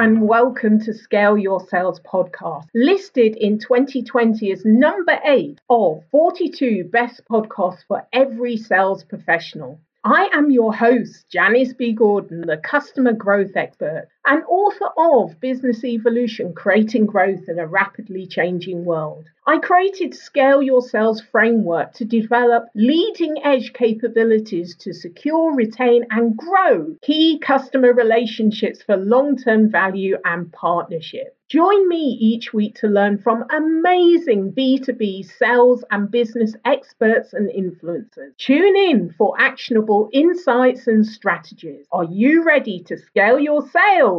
and welcome to Scale Your Sales podcast, listed in 2020 as number eight of 42 best podcasts for every sales professional. I am your host, Janice B. Gordon, the customer growth expert and author of Business Evolution Creating Growth in a Rapidly Changing World. I created Scale Your Sales framework to develop leading edge capabilities to secure, retain, and grow key customer relationships for long term value and partnership. Join me each week to learn from amazing B2B sales and business experts and influencers. Tune in for actionable insights and strategies. Are you ready to scale your sales?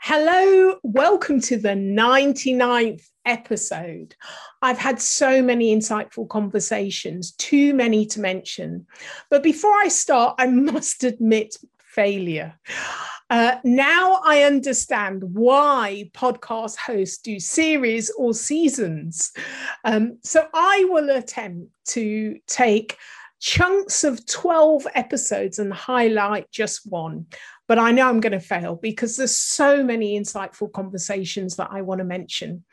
Hello, welcome to the 99th episode. I've had so many insightful conversations, too many to mention. But before I start, I must admit failure. Uh, now I understand why podcast hosts do series or seasons. Um, so I will attempt to take chunks of 12 episodes and highlight just one. But I know I'm going to fail because there's so many insightful conversations that I want to mention.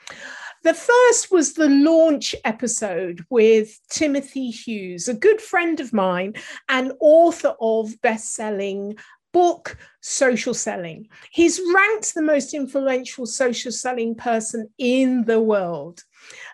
The first was the launch episode with Timothy Hughes, a good friend of mine and author of best selling book social selling. He's ranked the most influential social selling person in the world.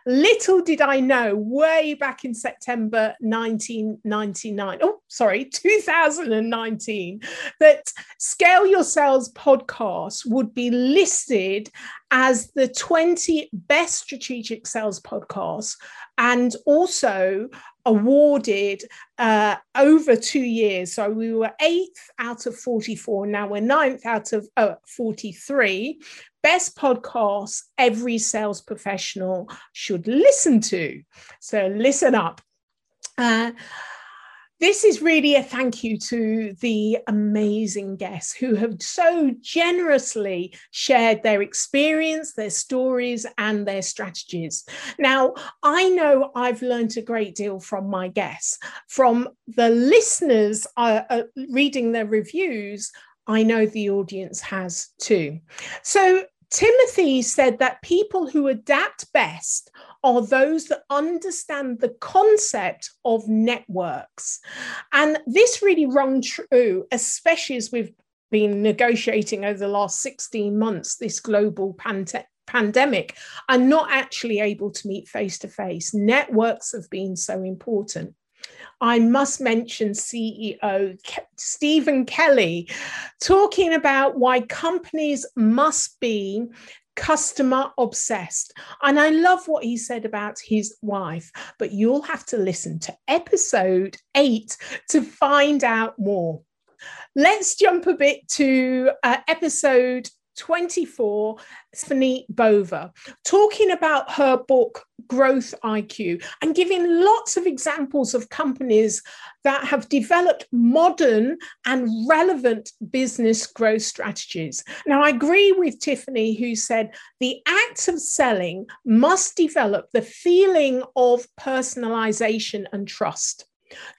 Little did I know way back in September 1999, oh, sorry, 2019, that Scale Your Sales podcast would be listed as the 20 best strategic sales podcasts and also awarded uh, over two years. So we were eighth out of 44. Now we're ninth out of uh, 43. Best podcasts every sales professional should listen to. So listen up. Uh, this is really a thank you to the amazing guests who have so generously shared their experience, their stories, and their strategies. Now, I know I've learned a great deal from my guests, from the listeners uh, uh, reading their reviews. I know the audience has too. So, Timothy said that people who adapt best are those that understand the concept of networks. And this really rung true, especially as we've been negotiating over the last 16 months this global pand- pandemic and not actually able to meet face to face. Networks have been so important. I must mention CEO Stephen Kelly talking about why companies must be customer obsessed. And I love what he said about his wife, but you'll have to listen to episode eight to find out more. Let's jump a bit to uh, episode 24, Stephanie Bova, talking about her book, Growth IQ, and giving lots of examples of companies that have developed modern and relevant business growth strategies. Now, I agree with Tiffany, who said the act of selling must develop the feeling of personalization and trust.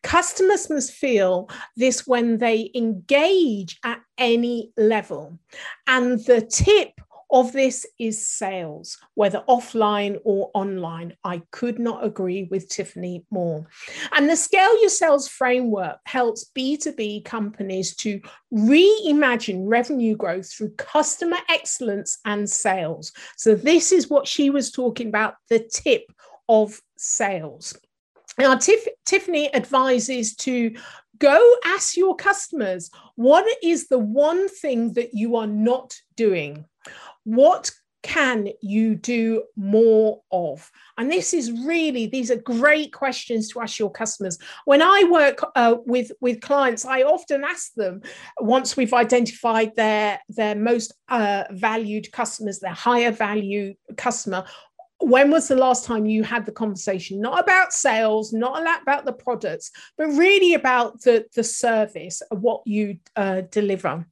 Customers must feel this when they engage at any level. And the tip of this is sales, whether offline or online. I could not agree with Tiffany more. And the Scale Your Sales framework helps B2B companies to reimagine revenue growth through customer excellence and sales. So, this is what she was talking about the tip of sales. Now, Tiff- Tiffany advises to go ask your customers what is the one thing that you are not doing? What can you do more of? And this is really, these are great questions to ask your customers. When I work uh, with, with clients, I often ask them once we've identified their, their most uh, valued customers, their higher value customer, when was the last time you had the conversation not about sales not about the products but really about the the service what you uh, deliver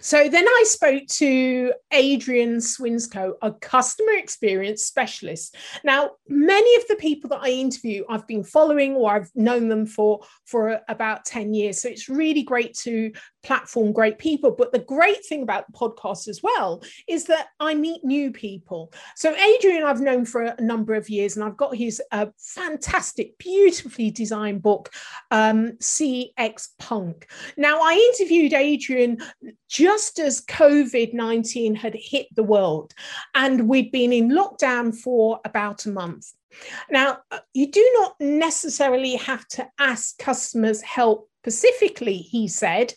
So then I spoke to Adrian Swinscoe, a customer experience specialist. Now, many of the people that I interview, I've been following or I've known them for, for about 10 years. So it's really great to platform great people. But the great thing about the podcast as well is that I meet new people. So Adrian, I've known for a number of years, and I've got his uh, fantastic, beautifully designed book, um, CX Punk. Now, I interviewed Adrian just as COVID 19 had hit the world, and we'd been in lockdown for about a month. Now, uh, you do not necessarily have to ask customers help specifically, he said.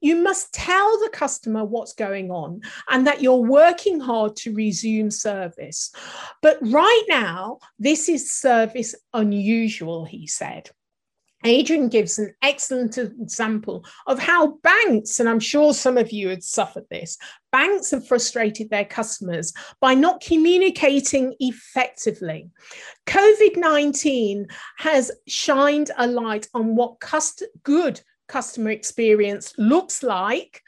You must tell the customer what's going on and that you're working hard to resume service. But right now, this is service unusual, he said. Adrian gives an excellent example of how banks, and I'm sure some of you had suffered this, banks have frustrated their customers by not communicating effectively. COVID 19 has shined a light on what good customer experience looks like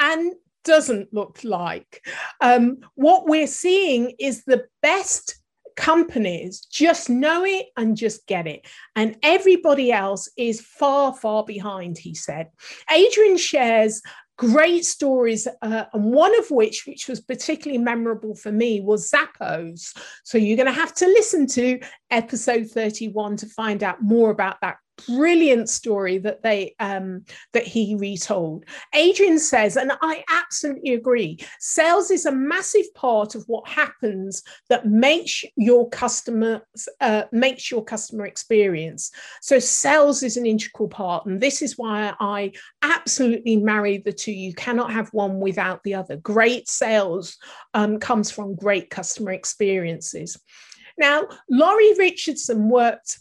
and doesn't look like. Um, what we're seeing is the best companies just know it and just get it. And everybody else is far, far behind, he said. Adrian shares great stories, uh, and one of which, which was particularly memorable for me, was Zappos. So you're going to have to listen to episode 31 to find out more about that brilliant story that they um, that he retold. Adrian says, and I absolutely agree. Sales is a massive part of what happens that makes your customer uh, makes your customer experience. So sales is an integral part, and this is why I absolutely marry the two. You cannot have one without the other. Great sales um, comes from great customer experiences. Now, Lori Richardson worked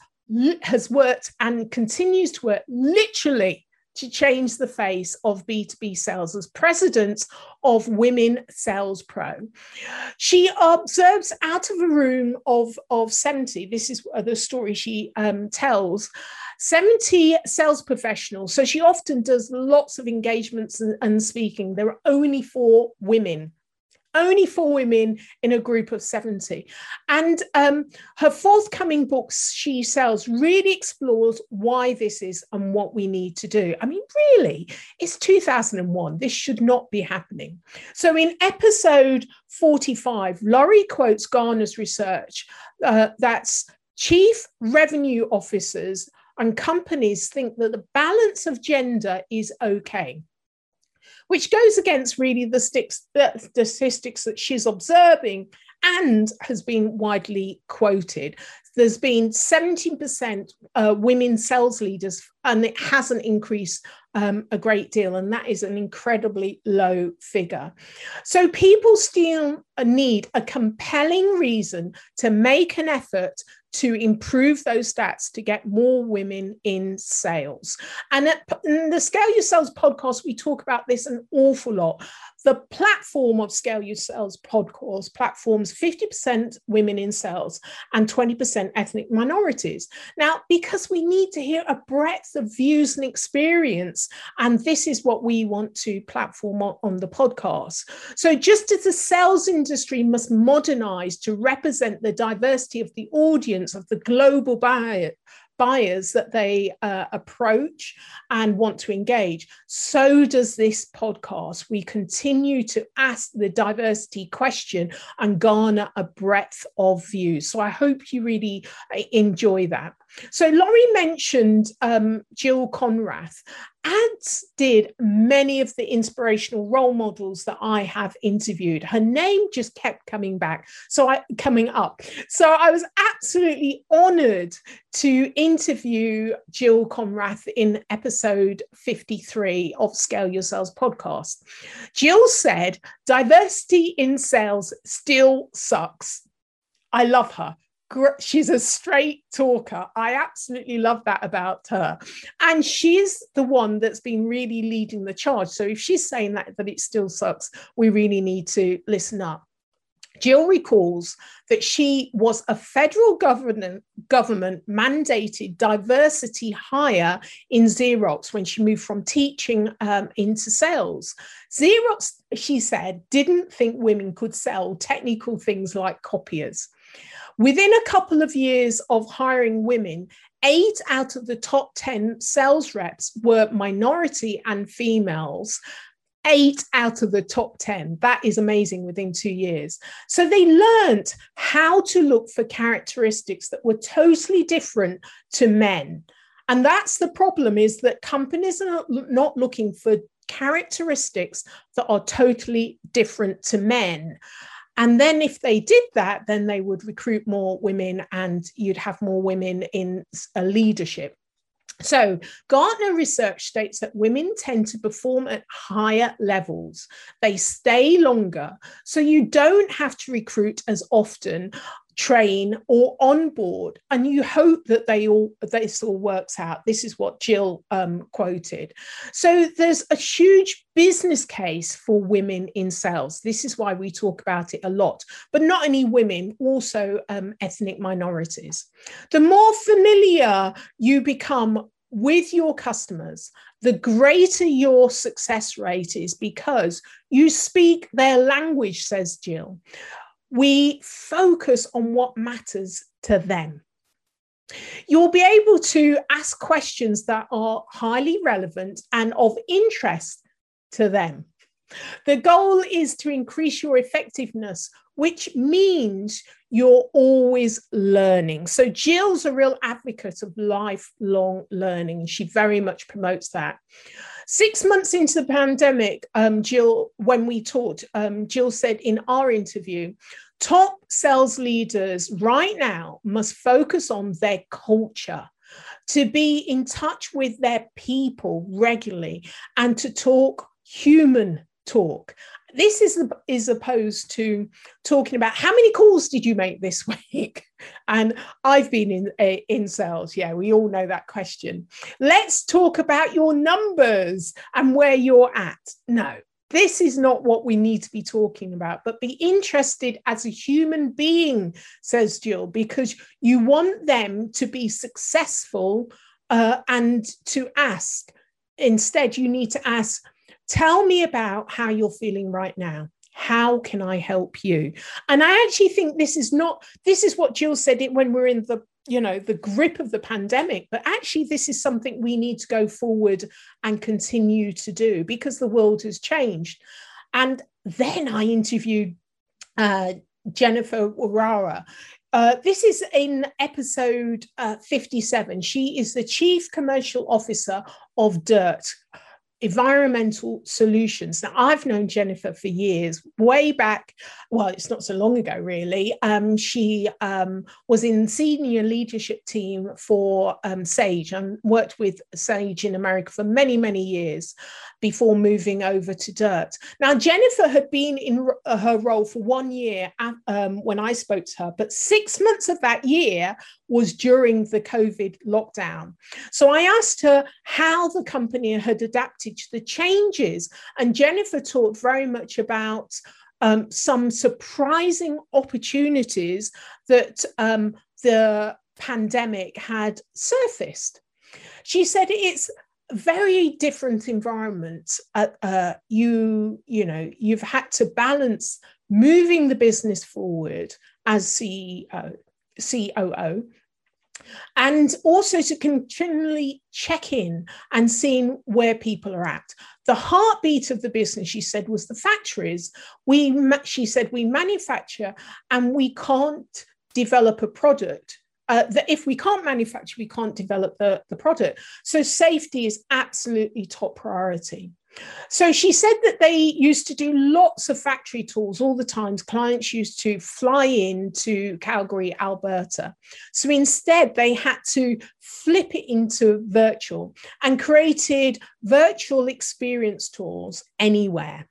has worked and continues to work literally to change the face of B2B sales as president of Women Sales Pro. She observes out of a room of, of 70, this is the story she um, tells, 70 sales professionals. So she often does lots of engagements and, and speaking. There are only four women only four women in a group of 70. And um, her forthcoming book, She Sells, really explores why this is and what we need to do. I mean, really, it's 2001. This should not be happening. So in episode 45, Lori quotes Gartner's research uh, that's chief revenue officers and companies think that the balance of gender is okay which goes against really the, statistics that she's observing and has been widely quoted. There's been 17% uh, women sales leaders, and it hasn't increased um, a great deal, and that is an incredibly low figure. So people still need a compelling reason to make an effort to improve those stats to get more women in sales. And at the Scale Your Sales podcast, we talk about this an awful lot. The platform of Scale Your Sales podcast platforms 50% women in sales and 20% ethnic minorities. Now, because we need to hear a breadth of views and experience, and this is what we want to platform on, on the podcast. So, just as the sales industry must modernize to represent the diversity of the audience of the global buyer, buyers that they uh, approach and want to engage. So does this podcast. We continue to ask the diversity question and garner a breadth of views. So I hope you really uh, enjoy that. So Lori mentioned um, Jill Konrath. as did many of the inspirational role models that I have interviewed. Her name just kept coming back, so I coming up. So I was absolutely honoured to interview Jill Konrath in episode 53 of Scale Your Sales podcast. Jill said, "Diversity in sales still sucks." I love her she's a straight talker. I absolutely love that about her. And she's the one that's been really leading the charge. So if she's saying that that it still sucks, we really need to listen up. Jill recalls that she was a federal government, government mandated diversity hire in Xerox when she moved from teaching um, into sales. Xerox, she said, didn't think women could sell technical things like copiers. Within a couple of years of hiring women, eight out of the top 10 sales reps were minority and females eight out of the top 10. That is amazing within two years. So they learned how to look for characteristics that were totally different to men. And that's the problem is that companies are not looking for characteristics that are totally different to men. And then if they did that, then they would recruit more women and you'd have more women in a leadership. So, Gartner research states that women tend to perform at higher levels. They stay longer. So, you don't have to recruit as often train or onboard and you hope that they all this all works out. This is what jill um, quoted. So there's a huge business case for women in sales. This is why we talk about it a lot but not only women also um, ethnic minorities. The more familiar you become with your customers the greater your success rate is because you speak their language says jill we focus on what matters to them. You'll be able to ask questions that are highly relevant and of interest to them. The goal is to increase your effectiveness, which means you're always learning. So, Jill's a real advocate of lifelong learning. She very much promotes that. Six months into the pandemic, um, Jill, when we talked, um, Jill said in our interview, top sales leaders right now must focus on their culture to be in touch with their people regularly and to talk human talk. This is is opposed to talking about how many calls did you make this week? And i've been in eh, in sales. Yeah we all know that question. Let's talk about your numbers and where you're at. No this is not what we need to be talking about but be interested as a human being says jill because you want them to be successful uh, and to ask. Instead you need to ask Tell me about how you're feeling right now. How can I help you? And I actually think this is not, this is what Jill said it when we're in the you know the grip of the pandemic but actually this is something we need to go forward and continue to do because the world has changed and then i interviewed uh, jennifer Warawa. Uh, this is in episode uh, 57. She is the chief commercial officer of DIRTT, environmental solutions. Now, I've known Jennifer for years, way back. Well, it's not so long ago, really. Um, she um, was in senior leadership team for um, Sage and worked with Sage in America for many, many years before moving over to DIRTT. Now, Jennifer had been in her role for one year at, um, when I spoke to her, but six months of that year was during the COVID lockdown. So I asked her how the company had adapted to the changes. And Jennifer talked very much about um, some surprising opportunities that um, the pandemic had surfaced. She said it's very different environment. Uh, uh, you, you know, you've had to balance moving the business forward as CEO, COO, and also to continually check in and seeing where people are at. The heartbeat of the business, she said, was the factories. We, she said, we manufacture and we can't develop a product uh, that if we can't manufacture, we can't develop the, the product. So safety is absolutely top priority. So she said that they used to do lots of factory tours all the times. Clients used to fly in to Calgary, Alberta. So instead, they had to flip it into virtual and created virtual experience tours anywhere.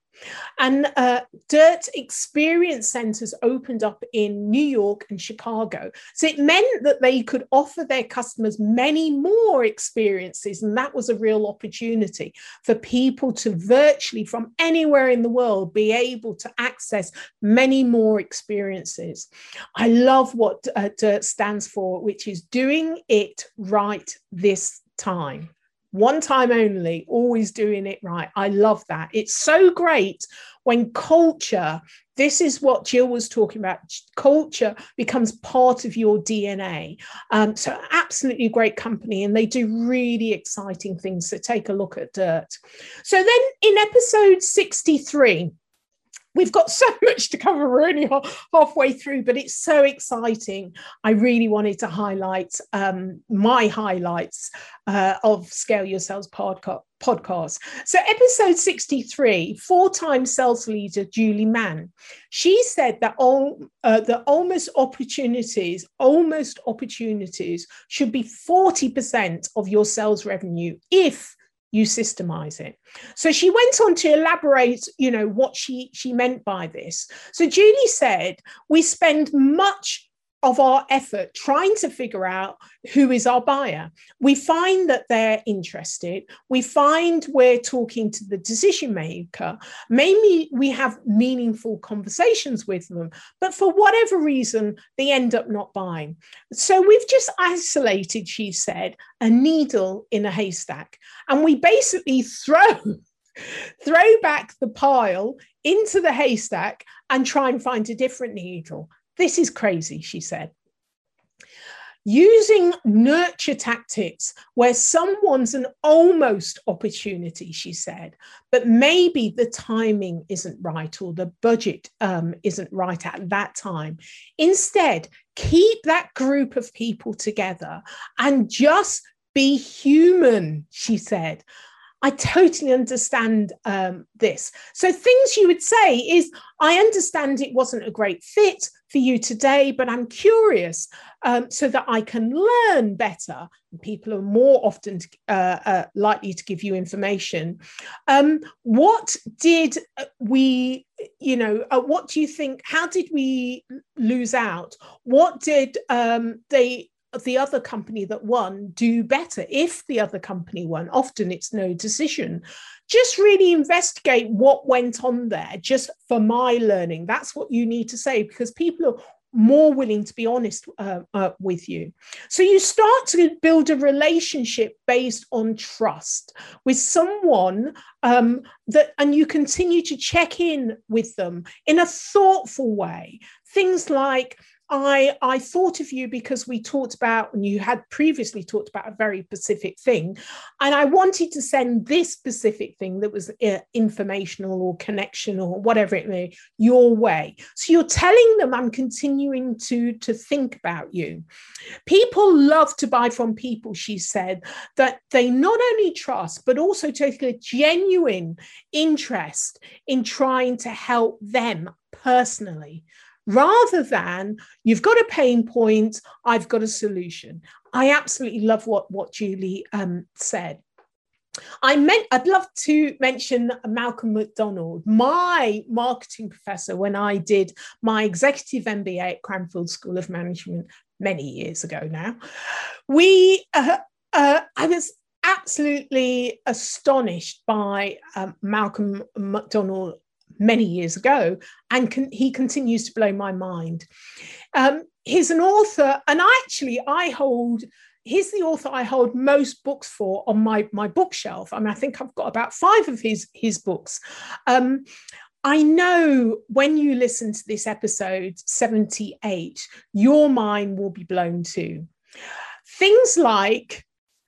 And uh, DIRTT Experience Centers opened up in New York and Chicago. So it meant that they could offer their customers many more experiences. And that was a real opportunity for people to virtually from anywhere in the world be able to access many more experiences. I love what uh, DIRTT stands for, which is doing it right this time one time only, always doing it right. I love that. It's so great when culture, this is what Jill was talking about, culture becomes part of your DNA. Um, so, absolutely great company, and they do really exciting things. So, take a look at DIRTT. So, then in episode 63, we've got so much to cover. We're only halfway through, but it's so exciting. I really wanted to highlight um, my highlights uh, of Scale Your Sales podcast. Podcast. So, episode 63, four time sales leader Julie Mann, she said that all uh, the almost opportunities, almost opportunities should be 40% of your sales revenue if you systemize it. So she went on to elaborate you know what she she meant by this. So julie said we spend much of our effort trying to figure out who is our buyer. We find that they're interested. We find we're talking to the decision maker. Maybe we have meaningful conversations with them, but for whatever reason, they end up not buying. So we've just isolated, she said, a needle in a haystack. And we basically throw throw back the pile into the haystack and try and find a different needle. This is crazy, she said. Using nurture tactics where someone's an almost opportunity, she said, but maybe the timing isn't right or the budget um, isn't right at that time. Instead, keep that group of people together and just be human, she said. I totally understand um, this. So, things you would say is, I understand it wasn't a great fit for you today, but I'm curious um, so that I can learn better. People are more often uh, uh, likely to give you information. Um, what did we, you know, uh, what do you think? How did we lose out? What did um, they the other company that won do better if the other company won often it's no decision just really investigate what went on there just for my learning that's what you need to say because people are more willing to be honest uh, uh, with you. So you start to build a relationship based on trust with someone um, that, and you continue to check in with them in a thoughtful way. Things like, I, I thought of you because we talked about, and you had previously talked about a very specific thing. And I wanted to send this specific thing that was uh, informational or connection or whatever it may your way. So you're telling them I'm continuing to, to think about you. People love to buy from people, she said, that they not only trust, but also take a genuine interest in trying to help them personally rather than you've got a pain point, I've got a solution. I absolutely love what, what Julie um, said. I meant I'd love to mention Malcolm McDonald, my marketing professor when I did my executive MBA at Cranfield School of Management many years ago now. We uh, uh, I was absolutely astonished by um, Malcolm McDonald many years ago, and con- he continues to blow my mind. Um, he's an author, and actually, I hold he's the author I hold most books for on my my bookshelf. I mean, I think I've got about five of his his books. Um, I know when you listen to this episode 78, your mind will be blown too. Things like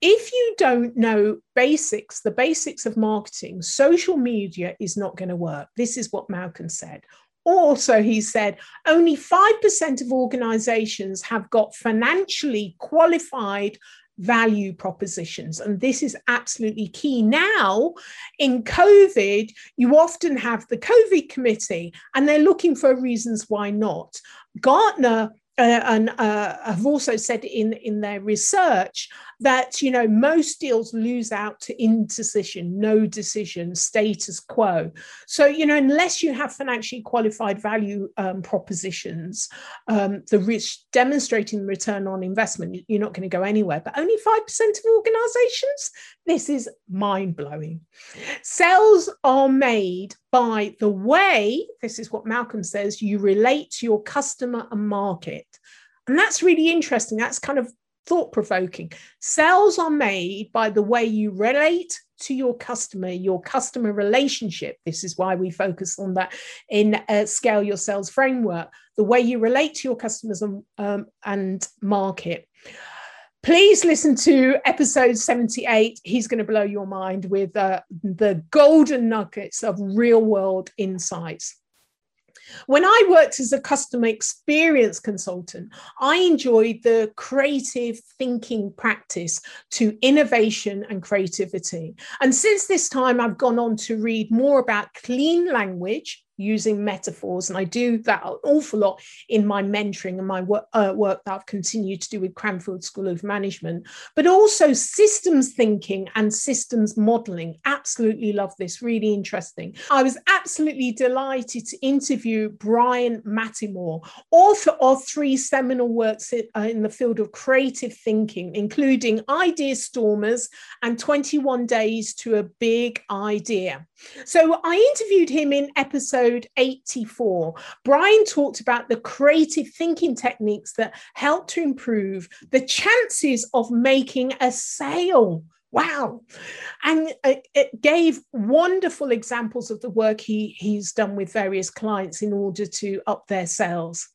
if you don't know basics, the basics of marketing, social media is not going to work. This is what Malcolm said. Also, he said only 5% of organizations have got financially qualified value propositions. And this is absolutely key. Now, in COVID, you often have the COVID committee, and they're looking for reasons why not. Gartner uh, and uh, have also said in, in their research that you know most deals lose out to indecision no decision status quo. So you know unless you have financially qualified value um, propositions um, the rich demonstrating return on investment you're not going to go anywhere but only 5% of organizations? This is mind blowing sales are made by the way this is what malcolm says you relate to your customer and market and that's really interesting. That's kind of thought provoking. Sales are made by the way you relate to your customer, your customer relationship. This is why we focus on that in uh, Scale Your Sales framework, the way you relate to your customers and, um, and market. Please listen to episode 78. He's going to blow your mind with uh, the golden nuggets of real world insights. When I worked as a customer experience consultant, I enjoyed the creative thinking practice to innovation and creativity. And since this time, I've gone on to read more about clean language using metaphors. And I do that an awful lot in my mentoring and my work, uh, work that I've continued to do with Cranfield School of Management, but also systems thinking and systems modeling. Absolutely love this, really interesting. I was absolutely delighted to interview Bryan Mattimore, author of three seminal works in, uh, the field of creative thinking, including Idea Stormers and 21 Days to a Big Idea. So I interviewed him in episode 84. Bryan talked about the creative thinking techniques that help to improve the chances of making a sale. Wow. And it gave wonderful examples of the work he, he's done with various clients in order to up their sales.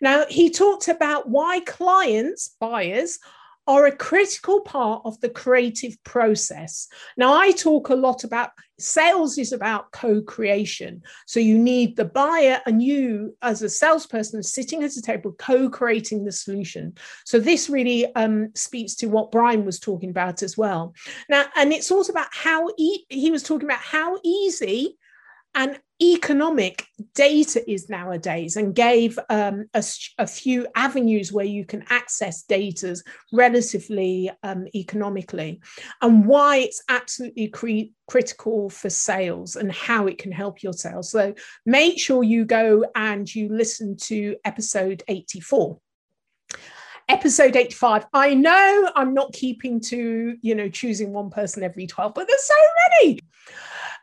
Now, he talked about why clients, buyers, are a critical part of the creative process. Now, I talk a lot about sales is about co-creation. So you need the buyer and you as a salesperson sitting at a table co-creating the solution. So this really um, speaks to what Bryan was talking about as well. Now, and it's also about how e- he was talking about how easy and economic data is nowadays and gave um, a, a, few avenues where you can access data relatively um, economically and why it's absolutely cre- critical for sales and how it can help your sales. So make sure you go and you listen to episode 84 episode 85 i know i'm not keeping to you know choosing one person every 12 but there's so many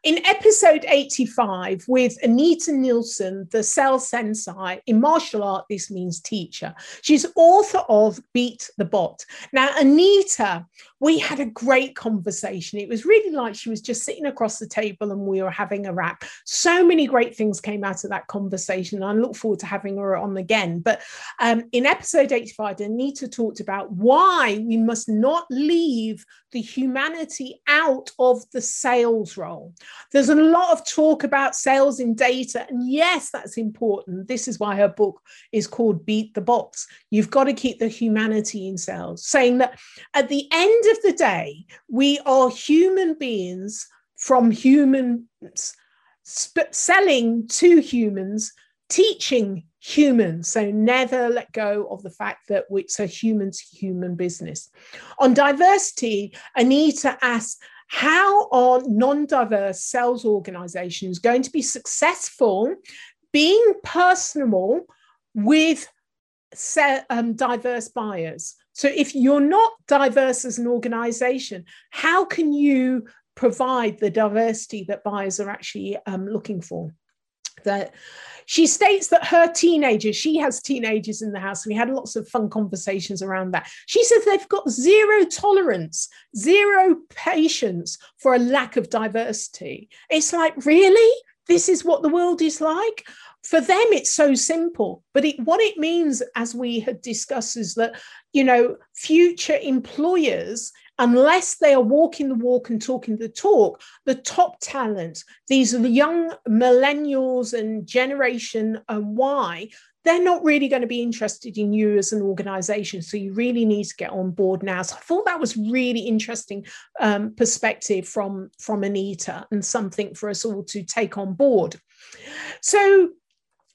in episode 85, with Anita Nielsen, the cell sensei, in martial art, this means teacher. She's author of Beat the Bot. Now, Anita, we had a great conversation. It was really like she was just sitting across the table and we were having a wrap. So many great things came out of that conversation. I look forward to having her on again. But um, in episode 85, Anita talked about why we must not leave the humanity out of the sales role. There's a lot of talk about sales in data, and yes, that's important. This is why her book is called Beat the Bots. You've got to keep the humanity in sales, saying that at the end of the day, we are human beings from humans selling to humans, teaching humans. So never let go of the fact that it's a human's human business. On diversity, Anita asks, how are non-diverse sales organizations going to be successful being personable with um, diverse buyers? So if you're not diverse as an organization, how can you provide the diversity that buyers are actually um, looking for? That she states that her teenagers, she has teenagers in the house. We had lots of fun conversations around that. She says they've got zero tolerance, zero patience for a lack of diversity. It's like, really? This is what the world is like? For them, it's so simple. But it, what it means, as we had discussed, is that, you know, future employers unless they are walking the walk and talking the talk, the top talent, these young millennials and Generation uh, Y, they're not really going to be interested in you as an organization. So you really need to get on board now. So I thought that was really interesting um, perspective from, from Anita and something for us all to take on board. So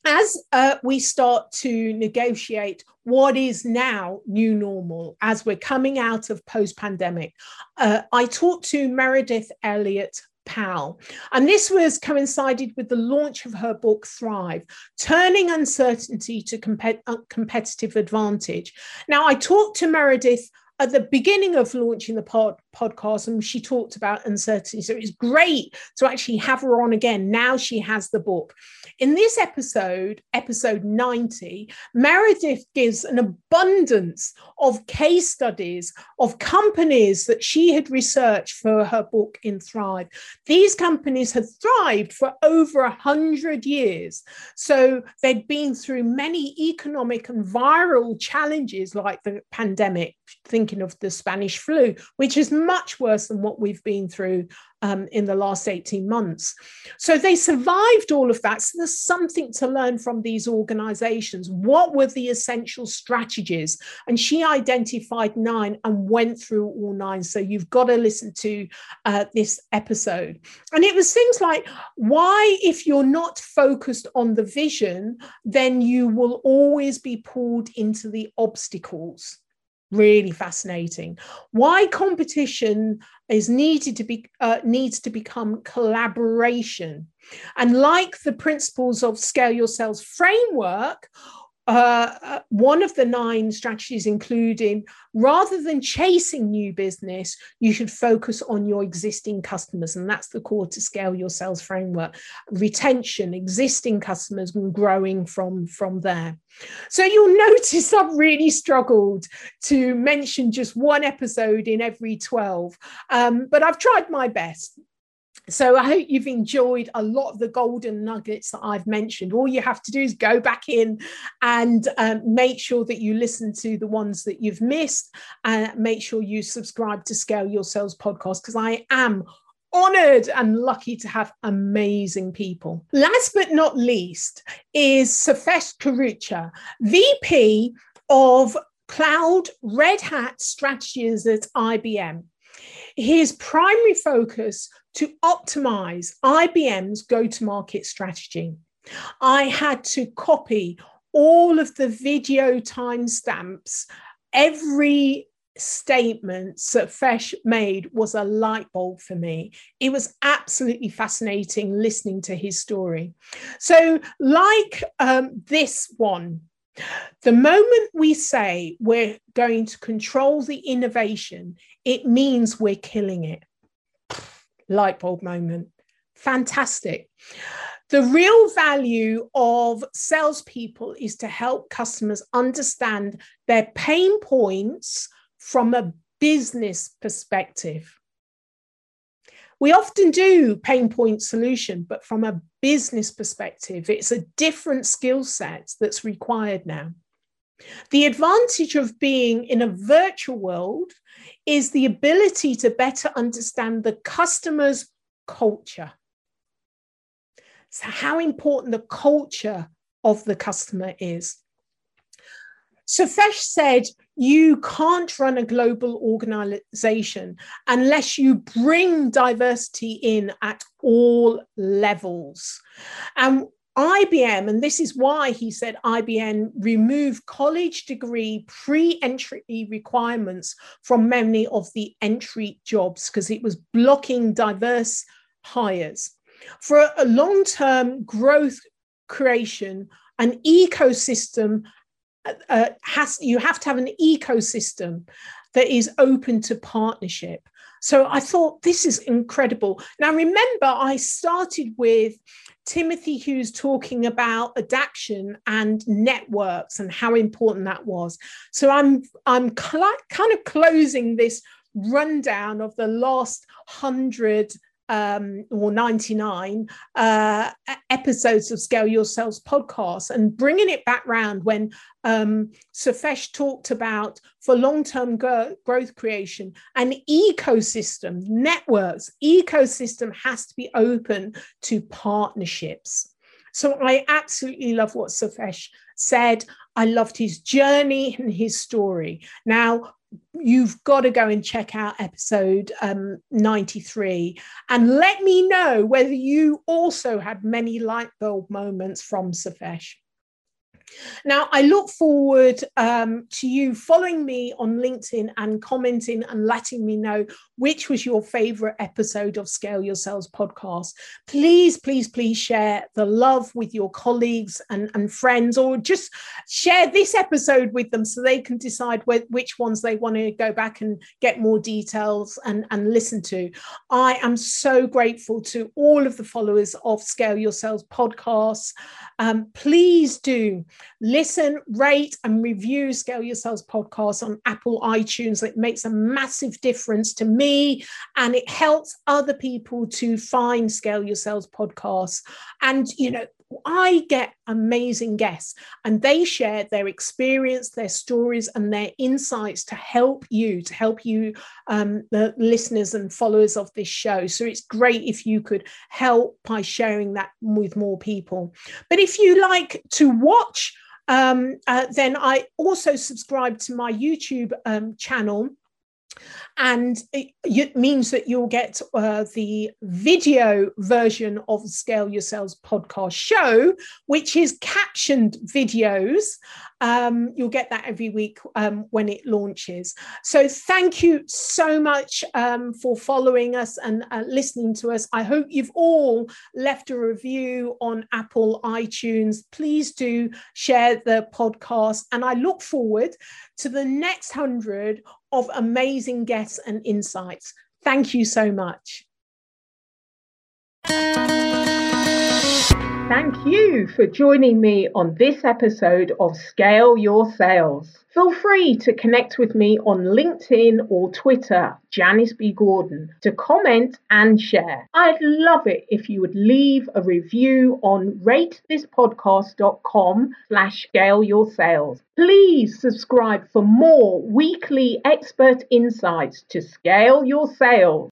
as uh, we start to negotiate what is now new normal as we're coming out of post pandemic, uh, I talked to Meredith Elliott Powell. And this was coincided with the launch of her book Thrive, Turning Uncertainty to uh, Competitive Advantage. Now, I talked to Meredith at the beginning of launching the pod, podcast and she talked about uncertainty. So it's great to actually have her on again. Now she has the book. In this episode, episode 90, Meredith gives an abundance of case studies of companies that she had researched for her book in Thrive. These companies had thrived for over a hundred years. So they'd been through many economic and viral challenges like the pandemic, thinking of the Spanish flu, which is much worse than what we've been through um, in the last 18 months. So they survived all of that. So there's something to learn from these organizations. What were the essential strategies? And she identified nine and went through all nine. So you've got to listen to uh, this episode. And it was things like why, if you're not focused on the vision, then you will always be pulled into the obstacles really fascinating. Why competition is needed to be uh, needs to become collaboration. And like the principles of scale your sales framework uh, one of the nine strategies including rather than chasing new business you should focus on your existing customers. And that's the core to scale your sales framework. Retention existing customers and growing from from there. So you'll notice i've really struggled to mention just one episode in every 12 um, but i've tried my best so I hope you've enjoyed a lot of the golden nuggets that I've mentioned. All you have to do is go back in and um, make sure that you listen to the ones that you've missed and make sure you subscribe to Scale Your Sales podcast because I am honored and lucky to have amazing people. Last but not least is Safesh Karucha, VP of Cloud Red Hat Strategies at IBM. His primary focus to optimize IBM's go to market strategy. I had to copy all of the video timestamps. Every statement that Fesh made was a light bulb for me. It was absolutely fascinating listening to his story. So, like um, this one, the moment we say we're going to control the innovation, it means we're killing it light bulb moment. Fantastic. The real value of salespeople is to help customers understand their pain points from a business perspective. We often do pain point solution, but from a business perspective, it's a different skill set that's required now. The advantage of being in a virtual world is the ability to better understand the customer's culture. So, how important the culture of the customer is. So, Safesh said, You can't run a global organization unless you bring diversity in at all levels. And IBM, and this is why he said IBM removed college degree pre entry requirements from many of the entry jobs because it was blocking diverse hires. For a long term growth creation, an ecosystem uh, uh, has, you have to have an ecosystem that is open to partnership. So I thought this is incredible. Now, remember, I started with Timothy Hughes talking about adaptation and networks and how important that was. So I'm I'm cl- kind of closing this rundown of the last hundred um, or 99 uh, episodes of Scale Your Sales podcast and bringing it back round when um, Safesh talked about for long term go- growth creation, an ecosystem, networks, ecosystem has to be open to partnerships. So I absolutely love what Safesh said. I loved his journey and his story. Now, you've got to go and check out episode um, 93 and let me know whether you also had many light bulb moments from Safesh. Now, I look forward um, to you following me on LinkedIn and commenting and letting me know which was your favorite episode of Scale Your Sales podcast. Please, please, please share the love with your colleagues and, and friends, or just share this episode with them so they can decide wh- which ones they want to go back and get more details and, and listen to. I am so grateful to all of the followers of Scale Your Sales podcasts. Um, please do listen, rate, and review Scale Your Sales podcast on Apple iTunes. It makes a massive difference to me and it helps other people to find Scale Your Sales podcasts. And, you know, I get amazing guests and they share their experience, their stories, and their insights to help you, to help you, um, the listeners and followers of this show. So it's great if you could help by sharing that with more people. But if you like to watch, um, uh, then I also subscribe to my YouTube um, channel and it, means that you'll get uh, the video version of the Scale Your Sales podcast show, which is captioned videos. Um, you'll get that every week um, when it launches. So, thank you so much um, for following us and uh, listening to us. I hope you've all left a review on Apple iTunes. Please do share the podcast, and I look forward to the next hundred of amazing guests and insights. Thank you so much. Thank you for joining me on this episode of Scale Your Sales. Feel free to connect with me on LinkedIn or Twitter, Janice B. Gordon, to comment and share. I'd love it if you would leave a review on ratethispodcast.com slash scale your sales. Please subscribe for more weekly expert insights to scale your sales.